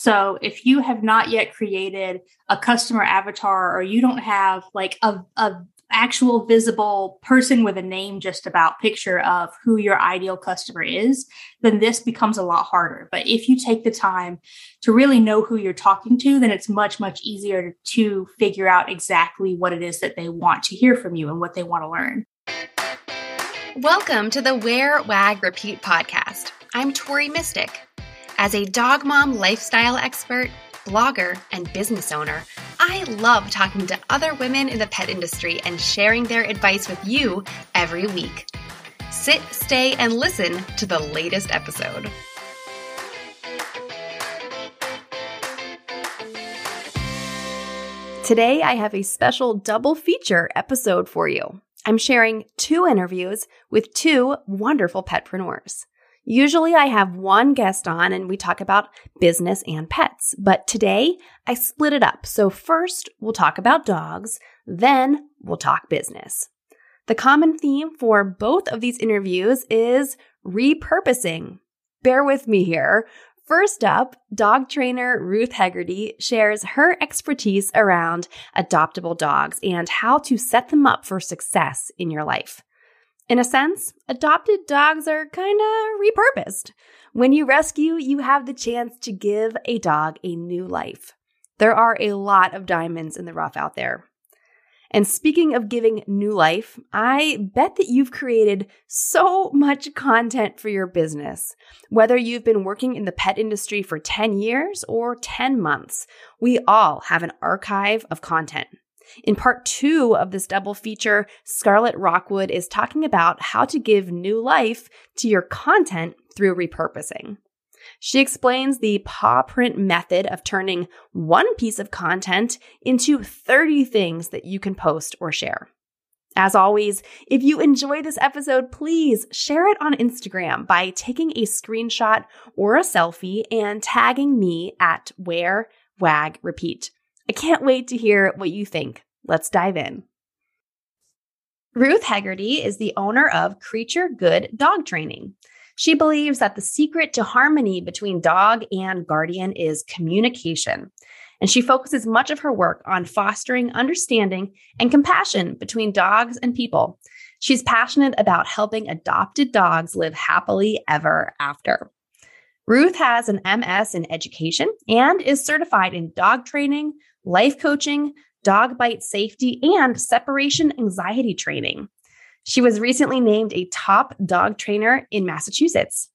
So if you have not yet created a customer avatar or you don't have like a, a actual visible person with a name just about picture of who your ideal customer is, then this becomes a lot harder. But if you take the time to really know who you're talking to, then it's much, much easier to figure out exactly what it is that they want to hear from you and what they want to learn. Welcome to the Wear, Wag, Repeat podcast. I'm Tori Mistick. As a dog mom lifestyle expert, blogger, and business owner, I love talking to other women in the pet industry and sharing their advice with you every week. Sit, stay, and listen to the latest episode. Today, I have a special double feature episode for you. I'm sharing two interviews with two wonderful petpreneurs. Usually I have one guest on and we talk about business and pets, but today I split it up. So first we'll talk about dogs, then we'll talk business. The common theme for both of these interviews is repurposing. Bear with me here. First up, dog trainer Ruth Hegarty shares her expertise around adoptable dogs and how to set them up for success in your life. In a sense, adopted dogs are kind of repurposed. When you rescue, you have the chance to give a dog a new life. There are a lot of diamonds in the rough out there. And speaking of giving new life, I bet that you've created so much content for your business. Whether you've been working in the pet industry for 10 years or 10 months, we all have an archive of content. In part two of this double feature, Scarlett Rockwood is talking about how to give new life to your content through repurposing. She explains the paw print method of turning one piece of content into 30 things that you can post or share. As always, if you enjoy this episode, please share it on Instagram by taking a screenshot or a selfie and tagging me at wear wag repeat. I can't wait to hear what you think. Let's dive in. Ruth Hegarty is the owner of Creature Good Dog Training. She believes that the secret to harmony between dog and guardian is communication. And she focuses much of her work on fostering understanding and compassion between dogs and people. She's passionate about helping adopted dogs live happily ever after. Ruth has an MS in education and is certified in dog training, life coaching, dog bite safety, and separation anxiety training. She was recently named a top dog trainer in Massachusetts.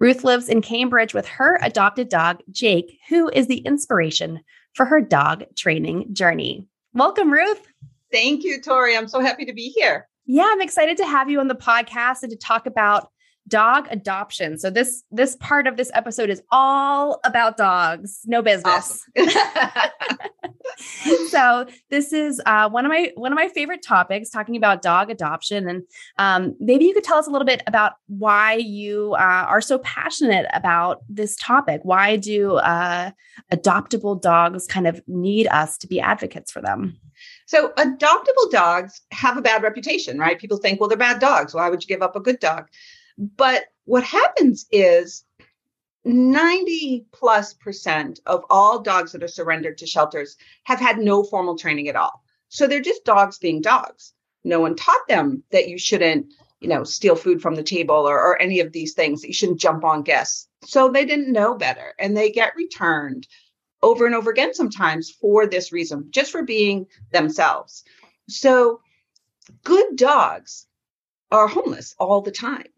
Ruth lives in Cambridge with her adopted dog, Jake, who is the inspiration for her dog training journey. Welcome, Ruth. Thank you, Tori. I'm so happy to be here. Yeah, I'm excited to have you on the podcast and to talk about dog adoption. So this this part of this episode is all about dogs, no business. Awesome. so this is uh, one of my one of my favorite topics, talking about dog adoption, and um, maybe you could tell us a little bit about why you uh, are so passionate about this topic. Why do uh, adoptable dogs kind of need us to be advocates for them? So, adoptable dogs have a bad reputation, right? People think, well, they're bad dogs. Why would you give up a good dog? But what happens is 90 plus percent of all dogs that are surrendered to shelters have had no formal training at all. So they're just dogs being dogs. No one taught them that you shouldn't, you know, steal food from the table or, or any of these things, that you shouldn't jump on guests. So they didn't know better and they get returned over and over again sometimes for this reason, just for being themselves. So good dogs are homeless all the time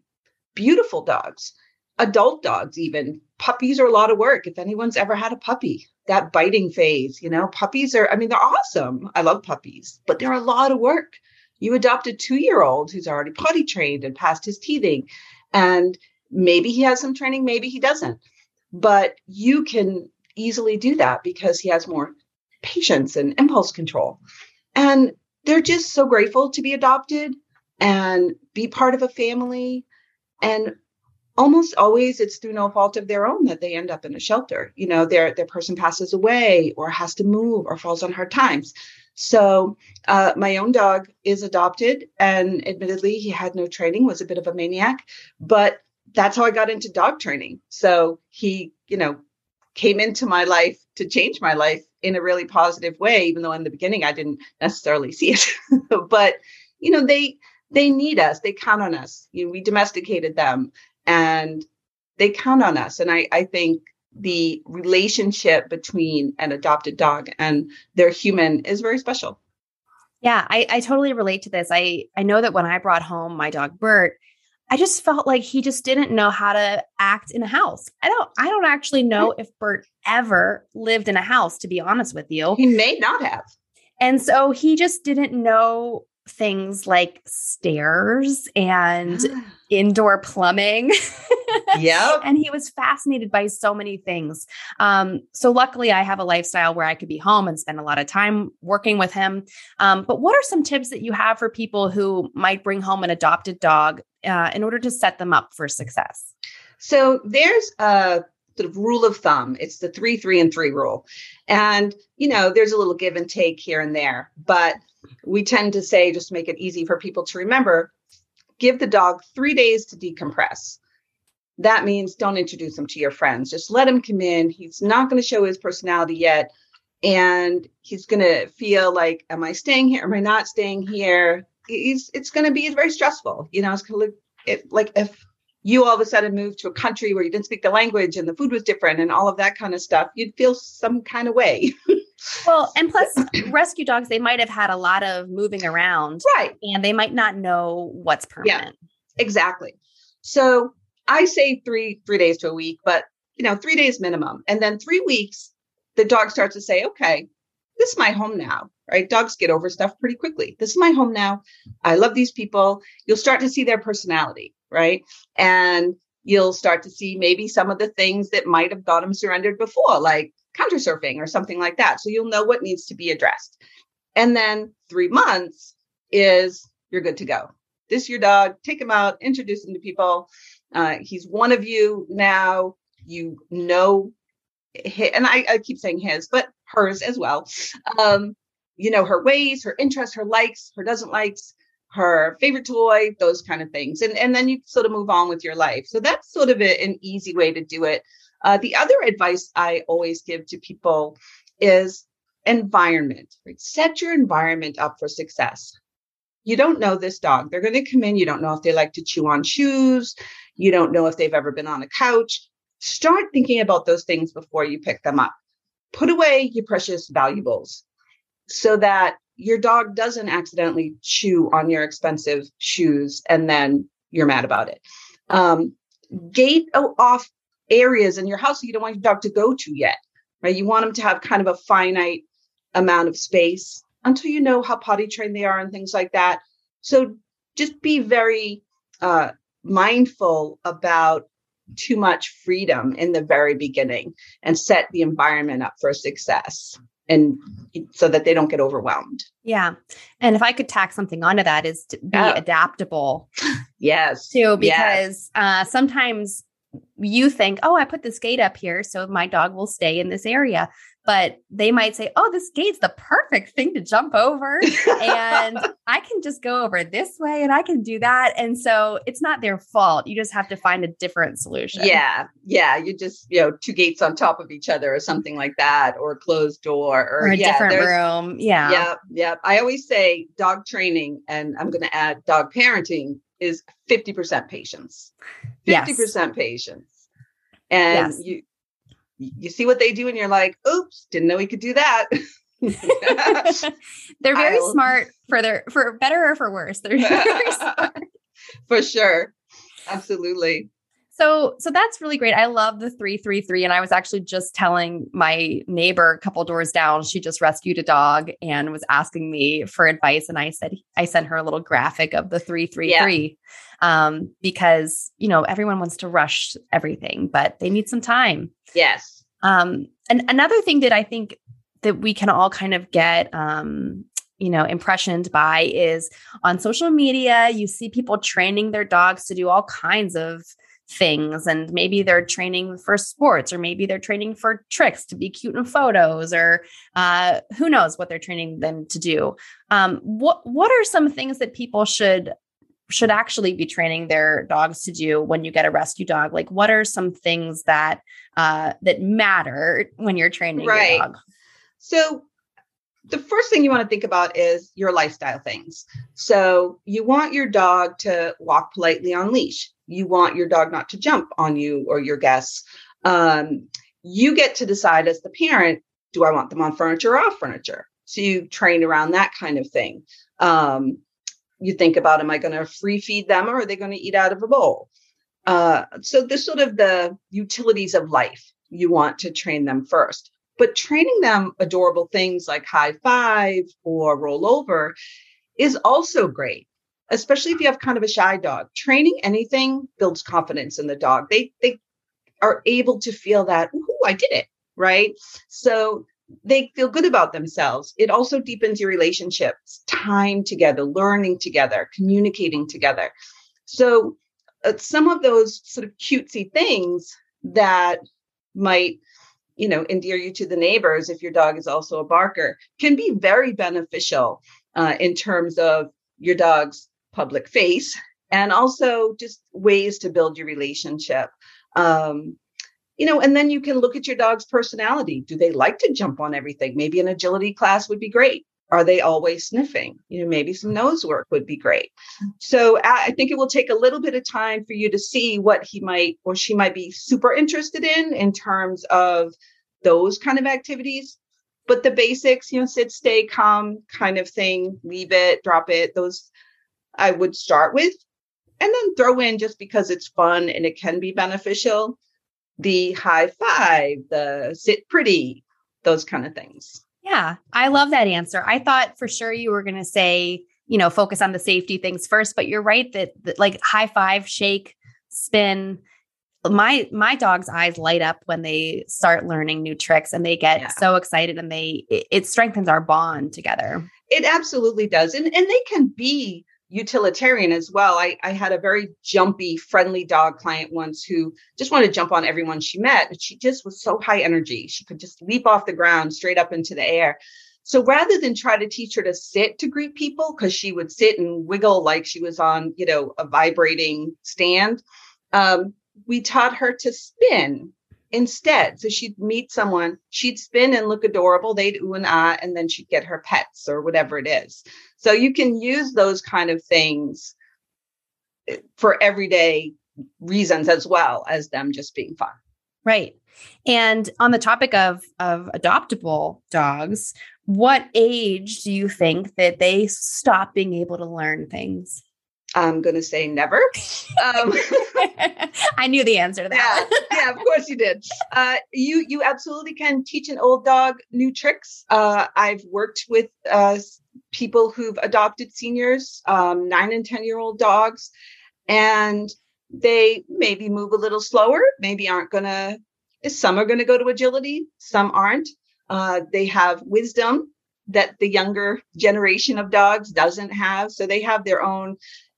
beautiful dogs, adult dogs, even. Puppies are a lot of work. If anyone's ever had a puppy, that biting phase, you know, puppies are, I mean, they're awesome. I love puppies, but they're a lot of work. You adopt a two year old who's already potty trained and passed his teething, and maybe he has some training, maybe he doesn't. But you can easily do that because he has more patience and impulse control. And they're just so grateful to be adopted and be part of a family and almost always it's through no fault of their own that they end up in a shelter. You know their their person passes away or has to move or falls on hard times. So uh, my own dog is adopted and admittedly he had no training was a bit of a maniac but that's how i got into dog training. So he you know came into my life to change my life in a really positive way, even though in the beginning I didn't necessarily see it. but you know, they they need us, they count on us. You know, we domesticated them and they count on us. And I, I think the relationship between an adopted dog and their human is very special. Yeah, I, I totally relate to this. I, I know that when I brought home my dog Bert, I just felt like he just didn't know how to act in a house. I don't I don't actually know if Bert ever lived in a house to be honest with you. He may not have. And so he just didn't know things like stairs and indoor plumbing. yeah. and he was fascinated by so many things. Um, so luckily I have a lifestyle where I could be home and spend a lot of time working with him. Um, but what are some tips that you have for people who might bring home an adopted dog uh, in order to set them up for success? So there's a sort of rule of thumb. It's the three, three, and three rule. And, you know, there's a little give and take here and there, but we tend to say, just to make it easy for people to remember, give the dog three days to decompress. That means don't introduce him to your friends. Just let him come in. He's not going to show his personality yet. And he's going to feel like, am I staying here? Am I not staying here? He's, it's going to be very stressful. You know, it's going to look it, like if you all of a sudden moved to a country where you didn't speak the language and the food was different and all of that kind of stuff, you'd feel some kind of way. well, and plus, rescue dogs, they might have had a lot of moving around. Right. And they might not know what's permanent. Yeah, exactly. So I say three, three days to a week, but you know, three days minimum. And then three weeks, the dog starts to say, okay, this is my home now, right? Dogs get over stuff pretty quickly. This is my home now. I love these people. You'll start to see their personality right? And you'll start to see maybe some of the things that might have got them surrendered before, like counter surfing or something like that. So you'll know what needs to be addressed. And then three months is you're good to go. This your dog, take him out, introduce him to people. Uh, he's one of you now. You know, and I, I keep saying his, but hers as well. Um, you know her ways, her interests, her likes, her doesn't likes her favorite toy, those kind of things. And, and then you sort of move on with your life. So that's sort of a, an easy way to do it. Uh, the other advice I always give to people is environment, right? Set your environment up for success. You don't know this dog. They're going to come in. You don't know if they like to chew on shoes. You don't know if they've ever been on a couch. Start thinking about those things before you pick them up. Put away your precious valuables so that your dog doesn't accidentally chew on your expensive shoes and then you're mad about it. Um, gate off areas in your house that you don't want your dog to go to yet, right? You want them to have kind of a finite amount of space until you know how potty trained they are and things like that. So just be very uh, mindful about too much freedom in the very beginning and set the environment up for success and so that they don't get overwhelmed. Yeah. And if I could tack something onto that is to be yeah. adaptable. yes. Too, because yes. Uh, sometimes you think, oh, I put this gate up here so my dog will stay in this area but they might say, Oh, this gate's the perfect thing to jump over. and I can just go over this way and I can do that. And so it's not their fault. You just have to find a different solution. Yeah. Yeah. You just, you know, two gates on top of each other or something like that, or a closed door or, or a yeah, different room. Yeah. Yeah. Yeah. I always say dog training, and I'm going to add dog parenting is 50% patience. 50% yes. patience. And yes. you you see what they do and you're like, oops, didn't know we could do that. They're very I'll... smart for their for better or for worse. They're very smart. for sure. Absolutely. So so that's really great. I love the 333 and I was actually just telling my neighbor a couple doors down she just rescued a dog and was asking me for advice and I said I sent her a little graphic of the 333 yeah. um because you know everyone wants to rush everything but they need some time. Yes. Um and another thing that I think that we can all kind of get um you know impressioned by is on social media you see people training their dogs to do all kinds of things and maybe they're training for sports or maybe they're training for tricks to be cute in photos or uh, who knows what they're training them to do um, what what are some things that people should should actually be training their dogs to do when you get a rescue dog? Like, what are some things that uh, that matter when you're training right. your dog? So, the first thing you want to think about is your lifestyle things. So, you want your dog to walk politely on leash. You want your dog not to jump on you or your guests. Um, you get to decide as the parent do I want them on furniture or off furniture? So you train around that kind of thing. Um, you think about am I going to free feed them or are they going to eat out of a bowl? Uh, so this sort of the utilities of life you want to train them first. But training them adorable things like high five or roll over is also great, especially if you have kind of a shy dog. Training anything builds confidence in the dog. They they are able to feel that, oh, I did it, right? So they feel good about themselves. It also deepens your relationships, time together, learning together, communicating together. So, uh, some of those sort of cutesy things that might, you know, endear you to the neighbors if your dog is also a barker can be very beneficial uh, in terms of your dog's public face and also just ways to build your relationship. Um, you know, and then you can look at your dog's personality. Do they like to jump on everything? Maybe an agility class would be great. Are they always sniffing? You know, maybe some nose work would be great. So I think it will take a little bit of time for you to see what he might or she might be super interested in in terms of those kind of activities. But the basics, you know, sit, stay, calm kind of thing, leave it, drop it, those I would start with and then throw in just because it's fun and it can be beneficial the high five, the sit pretty, those kind of things. Yeah, I love that answer. I thought for sure you were going to say, you know, focus on the safety things first, but you're right that, that like high five, shake, spin, my my dog's eyes light up when they start learning new tricks and they get yeah. so excited and they it, it, strengthens our bond together it absolutely does and and they can be utilitarian as well. I, I had a very jumpy, friendly dog client once who just wanted to jump on everyone she met. But she just was so high energy. She could just leap off the ground straight up into the air. So rather than try to teach her to sit to greet people, because she would sit and wiggle like she was on, you know, a vibrating stand, um, we taught her to spin instead. So she'd meet someone, she'd spin and look adorable, they'd ooh and ah, and then she'd get her pets or whatever it is. So you can use those kind of things eh, for everyday reasons as well as them just being fun. Right. And on the topic of of adoptable dogs, what age do you think that they stop being able to learn things? I'm going to say never. Um, I knew the answer to that. Yeah, yeah, of course you did. Uh, you you absolutely can teach an old dog new tricks. Uh, I've worked with uh, people who've adopted seniors, um, nine and ten year old dogs, and they maybe move a little slower. Maybe aren't going to. Some are going to go to agility. Some aren't. Uh, they have wisdom that the younger generation of dogs doesn't have. So they have their own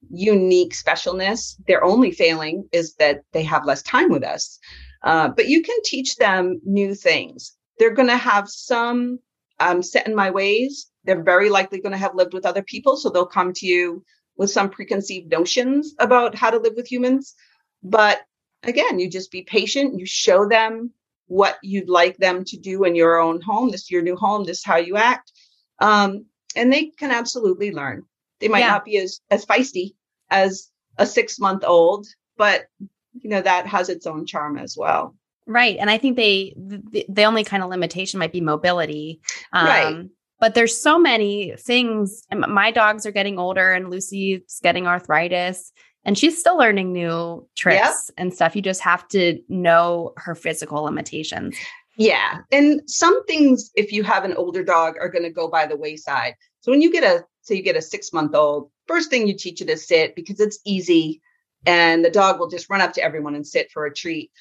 unique specialness. Their only failing is that they have less time with us. Uh, but you can teach them new things. They're going to have some um, set in my ways. They're very likely going to have lived with other people. So they'll come to you with some preconceived notions about how to live with humans. But again, you just be patient. You show them what you'd like them to do in your own home. This is your new home. This is how you act. Um, and they can absolutely learn. They might yeah. not be as as feisty as a six month old, but you know that has its own charm as well. Right, and I think they the, the only kind of limitation might be mobility. Um, right. But there's so many things. My dogs are getting older, and Lucy's getting arthritis, and she's still learning new tricks yep. and stuff. You just have to know her physical limitations. Yeah. And some things, if you have an older dog, are going to go by the wayside. So when you get a so you get a six month old, first thing you teach it to sit because it's easy and the dog will just run up to everyone and sit for a treat.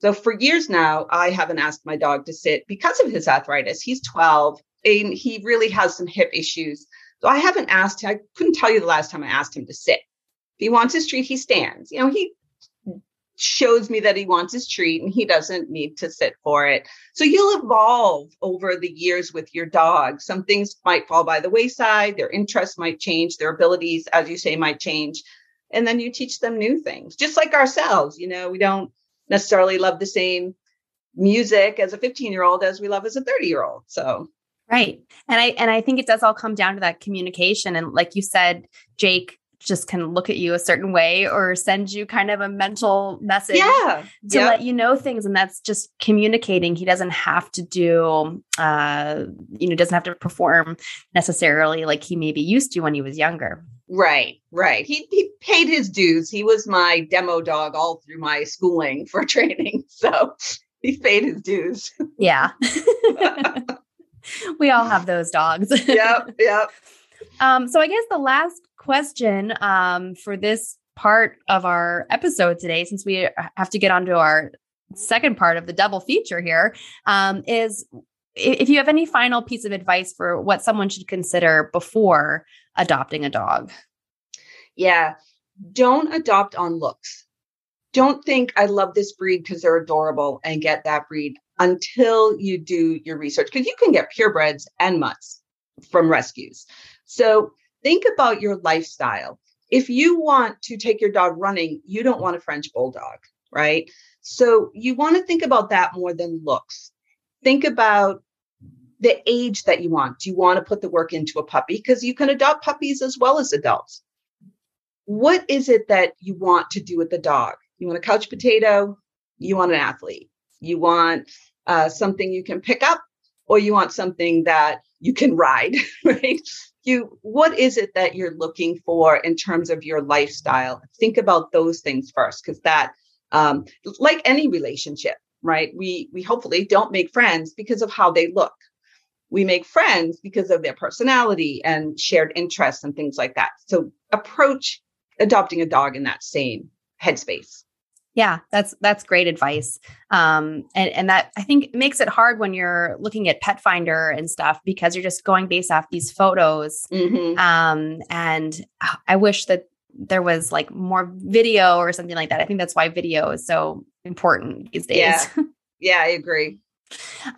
So for years now, I haven't asked my dog to sit because of his arthritis. He's 12 and he really has some hip issues. So I haven't asked I couldn't tell you the last time I asked him to sit. If he wants his treat, he stands. You know, he shows me that he wants his treat and he doesn't need to sit for it. So you'll evolve over the years with your dog. Some things might fall by the wayside, their interests might change, their abilities, as you say, might change. and then you teach them new things just like ourselves you know we don't necessarily love the same music as a 15 year old as we love as a 30 year old so right and i and i think it does all come down to that communication and like you said jake just can look at you a certain way or send you kind of a mental message yeah to yep. let you know things and that's just communicating he doesn't have to do uh you know doesn't have to perform necessarily like he maybe used to when he was younger Right, right. He he paid his dues. He was my demo dog all through my schooling for training. So he paid his dues. Yeah. we all have those dogs. yep, yep. Um, so I guess the last question um, for this part of our episode today, since we have to get onto our second part of the double feature here, um, is if you have any final piece of advice for what someone should consider before adopting a dog. Yeah. Don't adopt on looks. Don't think I love this breed because they're adorable and get that breed until you do your research because you can get purebreds and mutts from rescues. So think about your lifestyle. If you want to take your dog running, you don't want a French bulldog, right? So you want to think about that more than looks. Think about the age that you want. Do you want to put the work into a puppy? Because you can adopt puppies as well as adults. What is it that you want to do with the dog? You want a couch potato? You want an athlete? You want uh, something you can pick up, or you want something that you can ride, right? You, what is it that you're looking for in terms of your lifestyle? Think about those things first, because that, um, like any relationship, right? We we hopefully don't make friends because of how they look we make friends because of their personality and shared interests and things like that. So approach adopting a dog in that same headspace. Yeah, that's that's great advice. Um, and and that I think makes it hard when you're looking at Petfinder and stuff because you're just going based off these photos. Mm-hmm. Um, and I wish that there was like more video or something like that. I think that's why video is so important these days. Yeah, yeah I agree.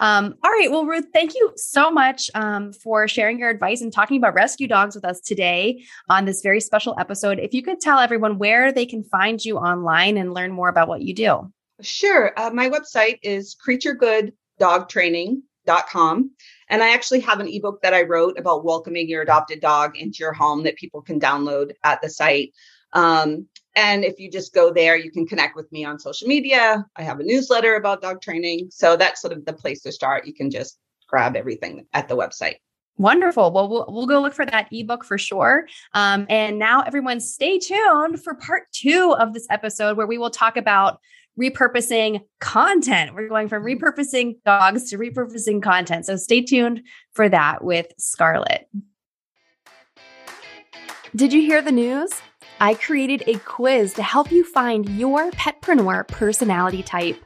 Um, all right. Well, Ruth, thank you so much um, for sharing your advice and talking about rescue dogs with us today on this very special episode. If you could tell everyone where they can find you online and learn more about what you do. Sure. Uh, my website is creaturegooddogtraining.com. And I actually have an ebook that I wrote about welcoming your adopted dog into your home that people can download at the site. Um, and if you just go there, you can connect with me on social media. I have a newsletter about dog training. So that's sort of the place to start. You can just grab everything at the website. Wonderful. Well, well, we'll go look for that ebook for sure. Um, and now, everyone, stay tuned for part two of this episode where we will talk about repurposing content. We're going from repurposing dogs to repurposing content. So stay tuned for that with Scarlett. Did you hear the news? I created a quiz to help you find your petpreneur personality type.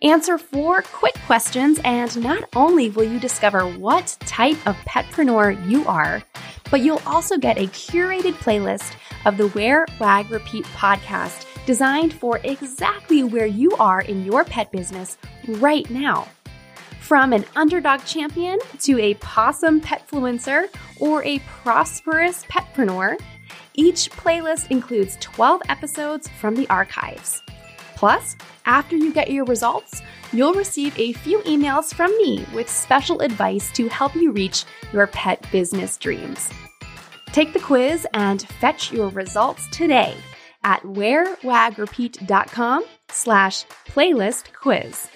Answer four quick questions, and not only will you discover what type of petpreneur you are, but you'll also get a curated playlist of the Wear, Wag, Repeat podcast designed for exactly where you are in your pet business right now. From an underdog champion to a possum petfluencer or a prosperous petpreneur, each playlist includes 12 episodes from the archives. Plus, after you get your results, you'll receive a few emails from me with special advice to help you reach your pet business dreams. Take the quiz and fetch your results today at wearwagrepeat.com slash playlist quiz.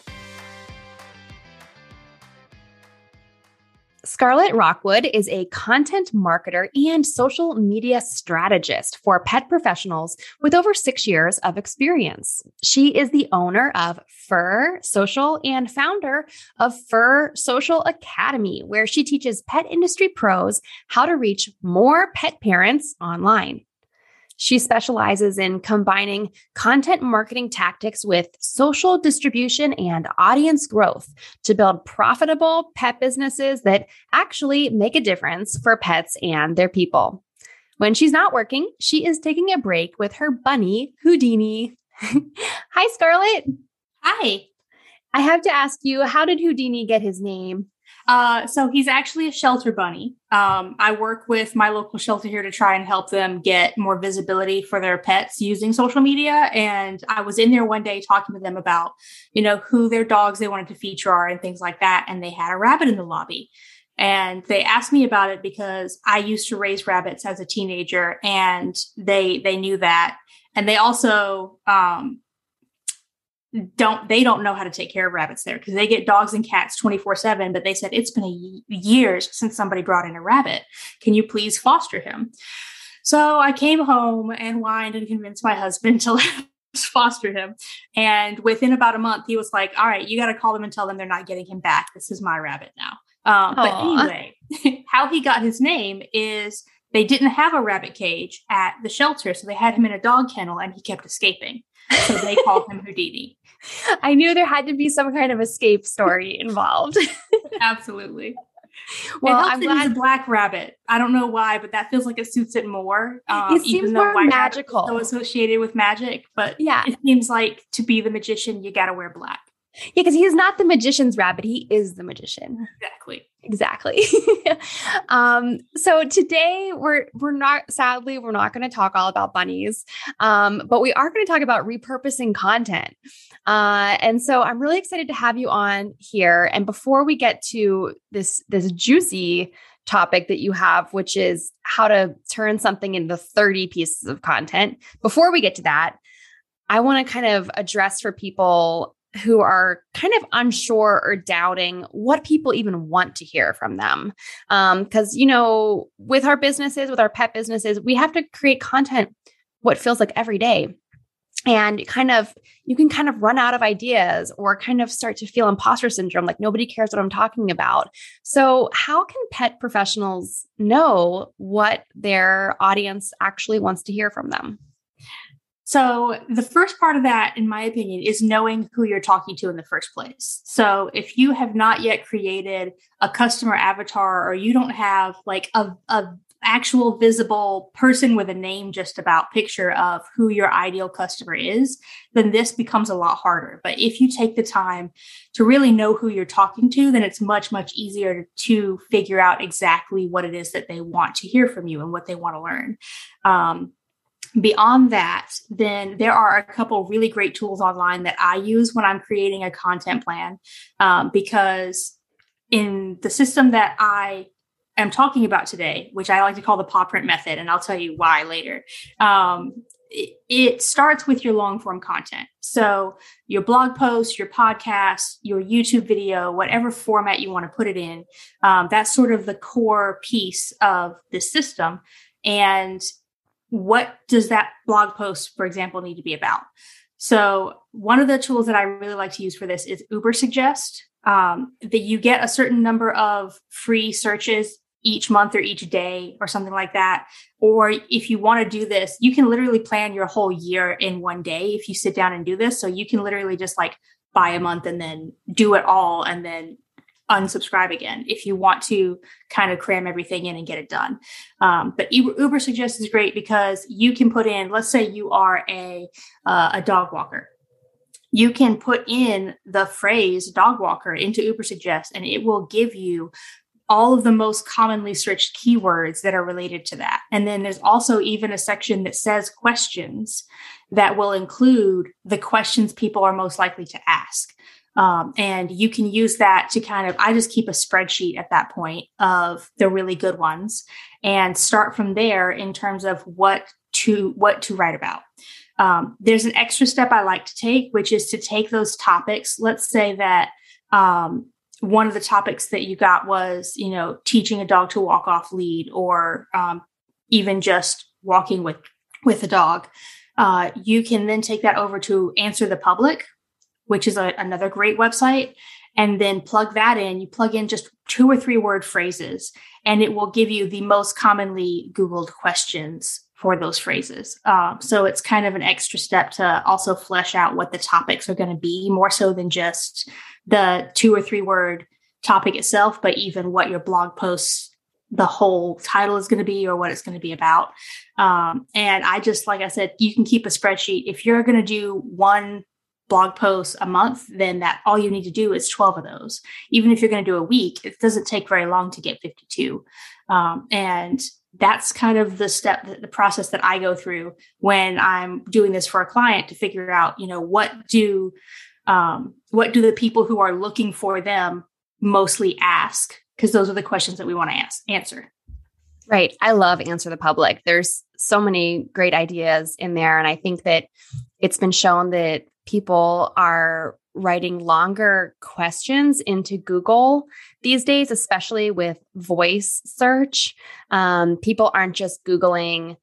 Scarlett Rockwood is a content marketer and social media strategist for pet professionals with over six years of experience. She is the owner of Fur Social and founder of Fur Social Academy, where she teaches pet industry pros how to reach more pet parents online. She specializes in combining content marketing tactics with social distribution and audience growth to build profitable pet businesses that actually make a difference for pets and their people. When she's not working, she is taking a break with her bunny, Houdini. Hi, Scarlett. Hi. I have to ask you, how did Houdini get his name? Uh, so he's actually a shelter bunny. Um, I work with my local shelter here to try and help them get more visibility for their pets using social media. And I was in there one day talking to them about, you know, who their dogs they wanted to feature are and things like that. And they had a rabbit in the lobby. And they asked me about it because I used to raise rabbits as a teenager, and they they knew that. And they also um, don't they don't know how to take care of rabbits there because they get dogs and cats 24 7 but they said it's been a years since somebody brought in a rabbit. Can you please foster him? So i came home and whined and convinced my husband to foster him. And within about a month he was like all right you got to call them and tell them they're not getting him back. This is my rabbit now. Um, but anyway how he got his name is they didn't have a rabbit cage at the shelter so they had him in a dog kennel and he kept escaping. So they called him Houdini. I knew there had to be some kind of escape story involved. Absolutely. Well, I'm glad he's a black rabbit. I don't know why, but that feels like it suits it more. Um, it seems more magical, so associated with magic. But yeah, it seems like to be the magician, you got to wear black. Yeah, because he's not the magician's rabbit; he is the magician. Exactly. Exactly. um, so today we're we're not sadly we're not going to talk all about bunnies, um, but we are going to talk about repurposing content. Uh, and so I'm really excited to have you on here. And before we get to this this juicy topic that you have, which is how to turn something into 30 pieces of content, before we get to that, I want to kind of address for people who are kind of unsure or doubting what people even want to hear from them. Because, um, you know, with our businesses, with our pet businesses, we have to create content what feels like every day. And kind of, you can kind of run out of ideas or kind of start to feel imposter syndrome, like nobody cares what I'm talking about. So, how can pet professionals know what their audience actually wants to hear from them? So, the first part of that, in my opinion, is knowing who you're talking to in the first place. So, if you have not yet created a customer avatar or you don't have like a, a actual visible person with a name just about picture of who your ideal customer is, then this becomes a lot harder. But if you take the time to really know who you're talking to, then it's much, much easier to figure out exactly what it is that they want to hear from you and what they want to learn. Um, beyond that, then there are a couple really great tools online that I use when I'm creating a content plan um, because in the system that I am talking about today, which I like to call the paw print method, and I'll tell you why later. Um, it, starts with your long form content. So, your blog post, your podcast, your YouTube video, whatever format you want to put it in, um, that's sort of the core piece of the system. And what does that blog post, for example, need to be about? So, one of the tools that I really like to use for this is Ubersuggest. Um, that you get a certain number of free searches each month or each day or something like that. Or if you want to do this, you can literally plan your whole year in one day if you sit down and do this. So you can literally just like buy a month and then do it all and then unsubscribe again if you want to kind of cram everything in and get it done. Um, but Uber, Ubersuggest is great because you can put in, let's say you are a uh, a dog walker. You can put in the phrase dog walker into Ubersuggest and it will give you all of the most commonly searched keywords that are related to that. And then there's also even a section that says questions that will include the questions people are most likely to ask. Um, and you can use that to kind of, I just keep a spreadsheet at that point of the really good ones and start from there in terms of what to, what to write about. Um, there's an extra step I like to take, which is to take those topics. Let's say that, um, one of the topics that you got was, you know, teaching a dog to walk off lead or, um, even just walking with, with a dog. Uh, you can then take that over to answer the public, which is a, another great website, and then plug that in. You plug in just two or three word phrases, and it will give you the most commonly Googled questions for those phrases. Um, so it's kind of an extra step to also flesh out what the topics are going to be, more so than just the two or three word topic itself, but even what your blog posts the whole title is going to be or what it's going to be about. Um, and I just, like I said, you can keep a spreadsheet. If you're going to do one blog posts a month, then that all you need to do is 12 of those. Even if you're going to do a week, it doesn't take very long to get 52. Um, and that's kind of the step, the process that I go through when I'm doing this for a client to figure out, you know, what do, um, what do the people who are looking for them mostly ask? Because those are the questions that we want to ask, answer. Right. I love Answer the Public. There's so many great ideas in there. And I think that it's been shown that people are writing longer questions into Google these days, especially with voice search. Um, people aren't just Googling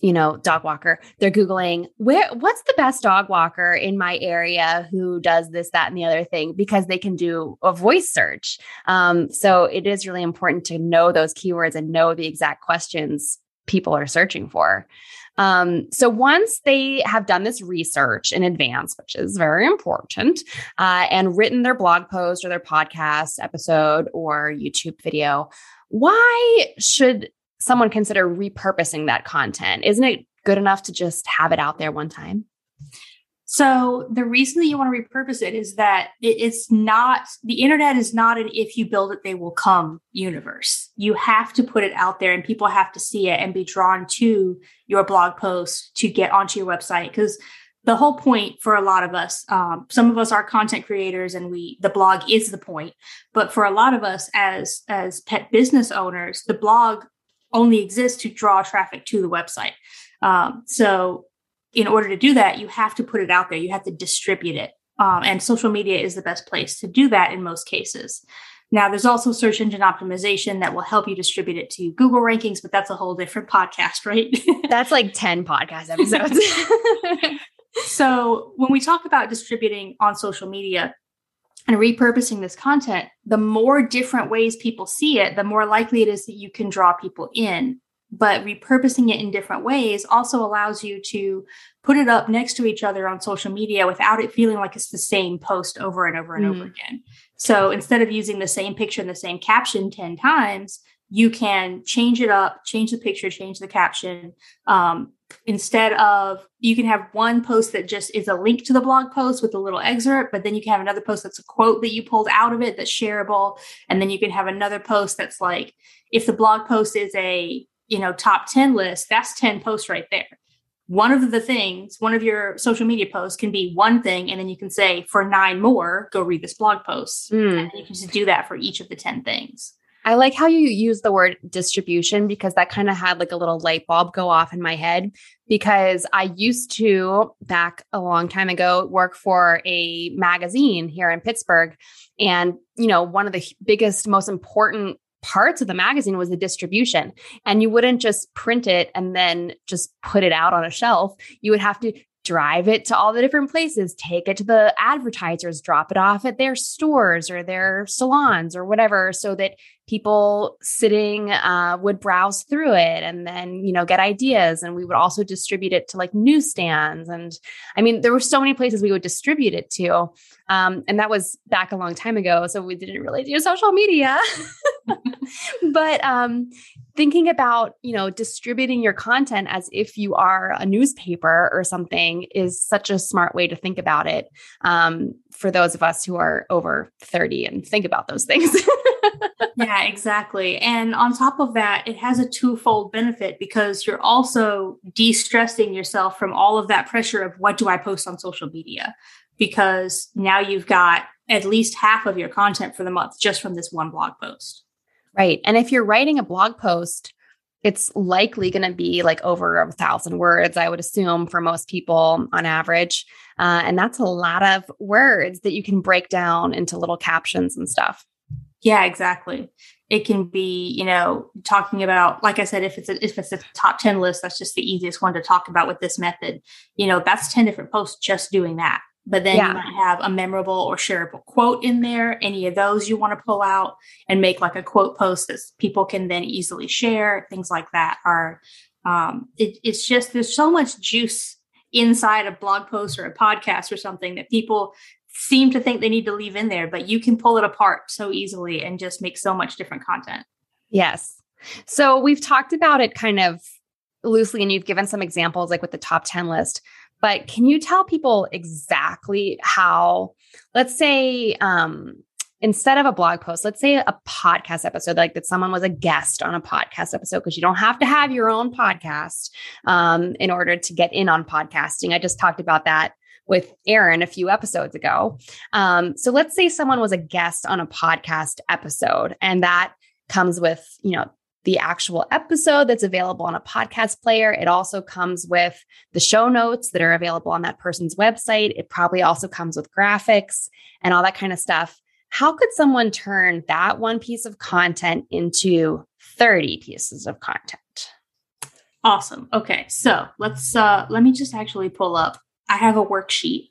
you know, dog walker. They're Googling where what's the best dog walker in my area who does this, that, and the other thing because they can do a voice search. Um, so it is really important to know those keywords and know the exact questions people are searching for. Um, so once they have done this research in advance, which is very important, uh, and written their blog post or their podcast episode or YouTube video, why should someone consider repurposing that content? Isn't it good enough to just have it out there one time? So the reason that you want to repurpose it is that it's not the internet is not an if you build it they will come universe. You have to put it out there and people have to see it and be drawn to your blog post to get onto your website because the whole point for a lot of us um, some of us are content creators and we the blog is the point but for a lot of us as as pet business owners the blog only exists to draw traffic to the website. Um, so, in order to do that, you have to put it out there. You have to distribute it, um, and social media is the best place to do that in most cases. Now, there's also search engine optimization that will help you distribute it to Google rankings, but that's a whole different podcast, right? that's like 10 podcast episodes. so, when we talk about distributing on social media, and repurposing this content, the more different ways people see it, the more likely it is that you can draw people in. But repurposing it in different ways also allows you to put it up next to each other on social media without it feeling like it's the same post over and over and mm. over again. So instead of using the same picture and the same caption 10 times, you can change it up, change the picture, change the caption, um, instead of you can have one post that just is a link to the blog post with a little excerpt but then you can have another post that's a quote that you pulled out of it that's shareable and then you can have another post that's like if the blog post is a you know top 10 list that's 10 posts right there one of the things one of your social media posts can be one thing and then you can say for nine more go read this blog post mm. and you can just do that for each of the 10 things I like how you use the word distribution because that kind of had like a little light bulb go off in my head. Because I used to, back a long time ago, work for a magazine here in Pittsburgh. And, you know, one of the biggest, most important parts of the magazine was the distribution. And you wouldn't just print it and then just put it out on a shelf. You would have to drive it to all the different places, take it to the advertisers, drop it off at their stores or their salons or whatever, so that people sitting uh, would browse through it and then you know get ideas and we would also distribute it to like newsstands and i mean there were so many places we would distribute it to um, and that was back a long time ago so we didn't really do social media. But um, thinking about you know distributing your content as if you are a newspaper or something is such a smart way to think about it. Um, for those of us who are over 30 and think about those things yeah, exactly. And on top of that, it has a twofold benefit because you're also de stressing yourself from all of that pressure of what do I post on social media? Because now you've got at least half of your content for the month just from this one blog post. Right. And if you're writing a blog post, it's likely going to be like over a thousand words, I would assume, for most people on average. Uh, and that's a lot of words that you can break down into little captions and stuff. Yeah, exactly. It can be, you know, talking about, like I said, if it's a, if it's a top ten list, that's just the easiest one to talk about with this method. You know, that's ten different posts just doing that. But then yeah. you might have a memorable or shareable quote in there. Any of those you want to pull out and make like a quote post that people can then easily share. Things like that are. Um, it, it's just there's so much juice inside a blog post or a podcast or something that people seem to think they need to leave in there, but you can pull it apart so easily and just make so much different content. Yes. So we've talked about it kind of loosely, and you've given some examples like with the top 10 list. But can you tell people exactly how, let's say, um, instead of a blog post, let's say a podcast episode, like that someone was a guest on a podcast episode, because you don't have to have your own podcast um, in order to get in on podcasting. I just talked about that with Aaron a few episodes ago. Um, so let's say someone was a guest on a podcast episode, and that comes with, you know, the actual episode that's available on a podcast player. It also comes with the show notes that are available on that person's website. It probably also comes with graphics and all that kind of stuff. How could someone turn that one piece of content into 30 pieces of content? Awesome. Okay. So let's uh let me just actually pull up. I have a worksheet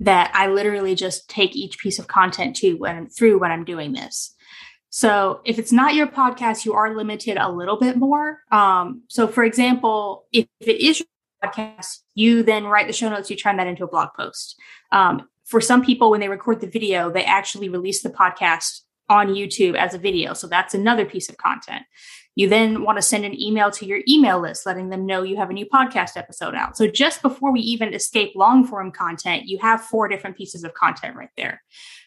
that I literally just take each piece of content to when through when I'm doing this. So if it's not your podcast, you are limited a little bit more. Um, so for example, if, if it is your podcast, you then write the show notes, you turn that into a blog post. Um, for some people, when they record the video, they actually release the podcast on YouTube as a video. So that's another piece of content. You then want to send an email to your email list, letting them know you have a new podcast episode out. So just before we even escape long form content, you have four different pieces of content right there.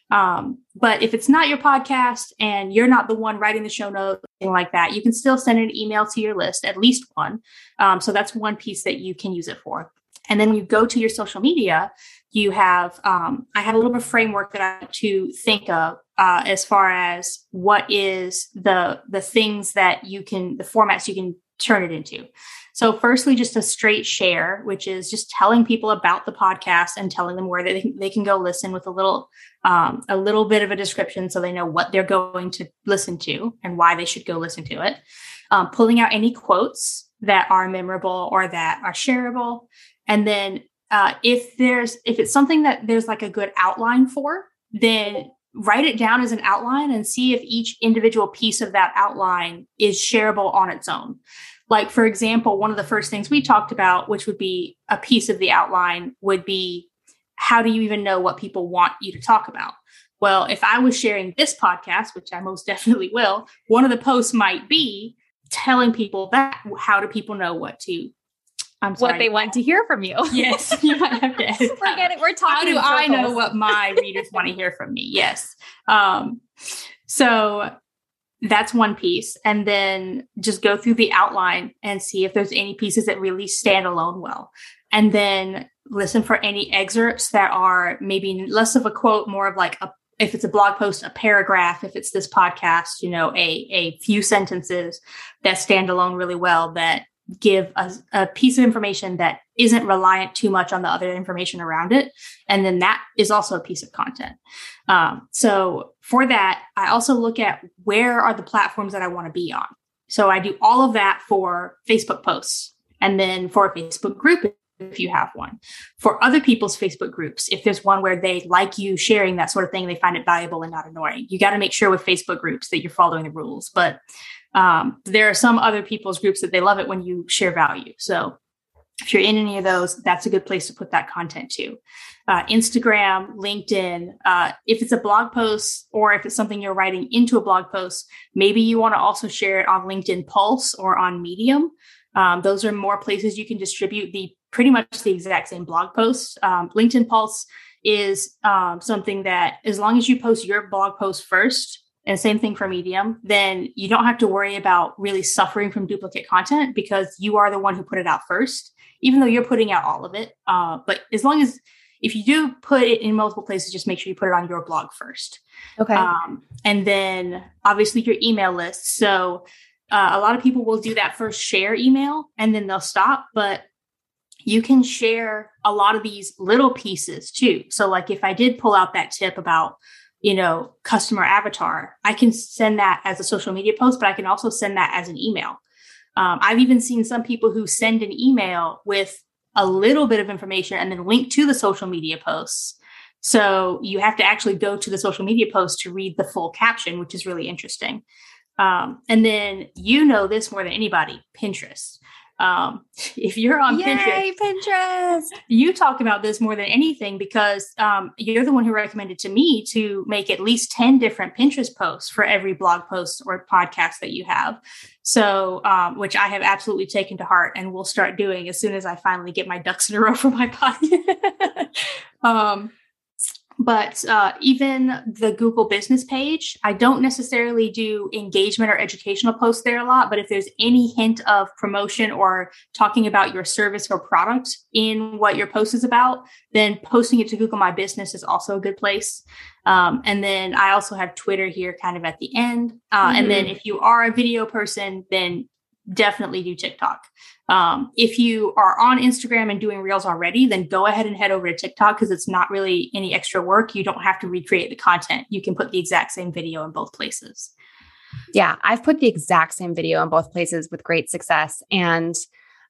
Um, but if it's not your podcast and you're not the one writing the show notes, thing like that, you can still send an email to your list, at least one. Um, so that's one piece that you can use it for. And then you go to your social media, you have um, I have a little bit of framework that I to think of uh, as far as what is the the things that you can the formats you can turn it into. So, firstly, just a straight share, which is just telling people about the podcast and telling them where they, they can go listen with a little um, a little bit of a description, so they know what they're going to listen to and why they should go listen to it. Um, pulling out any quotes that are memorable or that are shareable, and then uh, if there's if it's something that there's like a good outline for, then write it down as an outline and see if each individual piece of that outline is shareable on its own. Like, for example, one of the first things we talked about, which would be a piece of the outline, would be how do you even know what people want you to talk about? Well, if I was sharing this podcast, which I most definitely will, one of the posts might be telling people that how do people know what to I'm sorry. what they want to hear from you. Yes, you might have to edit. Forget it. We're talking. How do I know what my readers want to hear from me? Yes. Um, so that's one piece and then just go through the outline and see if there's any pieces that really stand alone well and then listen for any excerpts that are maybe less of a quote more of like a if it's a blog post a paragraph if it's this podcast you know a a few sentences that stand alone really well that give a, a, piece of information that isn't reliant too much on the other information around it. And then that is also a piece of content. Um, so for that, I also look at where are the platforms that I want to be on. So I do all of that for Facebook posts and then for a Facebook group if you have one. For other people's Facebook groups, if there's one where they like you sharing that sort of thing, they find it valuable and not annoying. You got to make sure with Facebook groups that you're following the rules. But um, there are some other people's groups that they love it when you share value. So if you're in any of those, that's a good place to put that content to. Uh, Instagram, LinkedIn, uh, if it's a blog post or if it's something you're writing into a blog post, maybe you want to also share it on LinkedIn Pulse or on Medium. Um, those are more places you can distribute the pretty much the exact same blog post. Um, LinkedIn Pulse is um, something that, as long as you post your blog post first, and same thing for Medium, then you don't have to worry about really suffering from duplicate content because you are the one who put it out first, even though you're putting out all of it. Uh, but as long as if you do put it in multiple places, just make sure you put it on your blog first. Okay. Um, and then obviously your email list. So uh, a lot of people will do that first share email and then they'll stop. But you can share a lot of these little pieces too. So, like if I did pull out that tip about you know, customer avatar, I can send that as a social media post, but I can also send that as an email. Um, I've even seen some people who send an email with a little bit of information and then link to the social media posts. So you have to actually go to the social media post to read the full caption, which is really interesting. Um, and then you know this more than anybody Pinterest. Um, if you're on Yay, Pinterest, Pinterest. you talk about this more than anything because um, you're the one who recommended to me to make at least 10 different Pinterest posts for every blog post or podcast that you have. So, um, which I have absolutely taken to heart and will start doing as soon as I finally get my ducks in a row for my podcast. But uh, even the Google business page, I don't necessarily do engagement or educational posts there a lot. But if there's any hint of promotion or talking about your service or product in what your post is about, then posting it to Google My Business is also a good place. Um, and then I also have Twitter here kind of at the end. Uh, mm-hmm. And then if you are a video person, then definitely do TikTok. Um, if you are on Instagram and doing reels already, then go ahead and head over to TikTok because it's not really any extra work. You don't have to recreate the content. You can put the exact same video in both places. Yeah, I've put the exact same video in both places with great success. And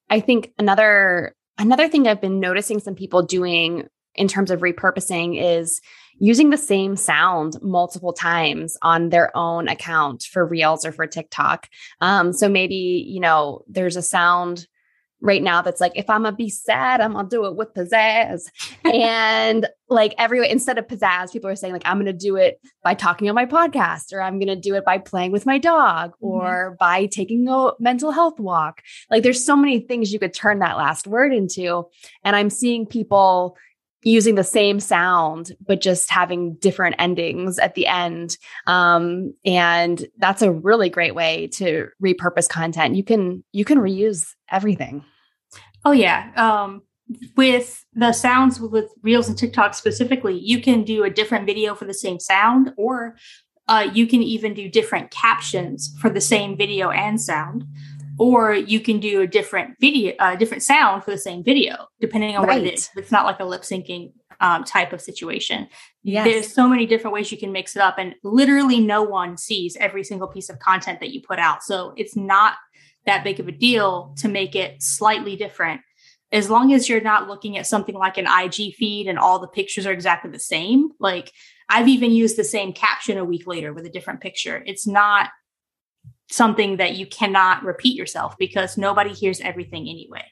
I think another another thing I've been noticing some people doing in terms of repurposing is using the same sound multiple times on their own account for Reels or for TikTok. Um, so maybe, you know, there's a sound right now that's like, if I'm gonna be sad, I'm gonna do it with pizzazz. and like every instead of pizzazz, people are saying, like, I'm gonna do it by talking on my podcast, or I'm gonna do it by playing with my dog, mm-hmm. or by taking a mental health walk. Like there's so many things you could turn that last word into. And I'm seeing people using the same sound but just having different endings at the end. Um, and that's a really great way to repurpose content. You can you can reuse everything. Oh yeah. Um, with the sounds with reels and tiktok specifically you can do a different video for the same sound or uh, you can even do different captions for the same video and sound or you can do a different video, a uh, different sound for the same video, depending on right. what it is. It's not like a lip syncing um, type of situation. Yes. There's so many different ways you can mix it up, and literally no one sees every single piece of content that you put out. So it's not that big of a deal to make it slightly different. As long as you're not looking at something like an IG feed and all the pictures are exactly the same, like I've even used the same caption a week later with a different picture. It's not something that you cannot repeat yourself because nobody hears everything anyway.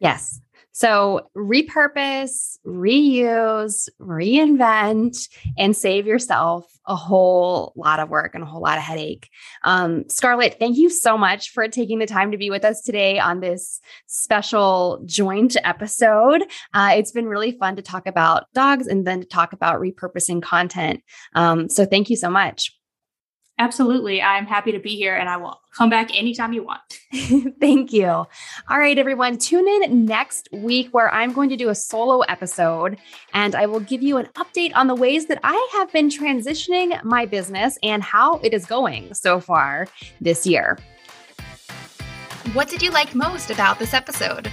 Yes. So repurpose, reuse, reinvent, and save yourself a whole lot of work and a whole lot of headache. Um, Scarlett, thank you so much for taking the time to be with us today on this special joint episode. Uh, it's been really fun to talk about dogs and then to talk about repurposing content. Um, so thank you so much. Absolutely. I'm happy to be here and I will come back anytime you want. Thank you. All right, everyone, tune in next week where I'm going to do a solo episode and I will give you an update on the ways that I have been transitioning my business and how it is going so far this year. What did you like most about this episode?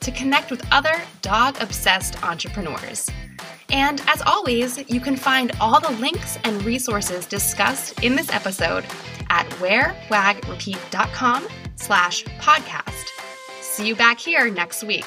to connect with other dog obsessed entrepreneurs. And as always, you can find all the links and resources discussed in this episode at wearwagrepeat.com slash podcast. See you back here next week.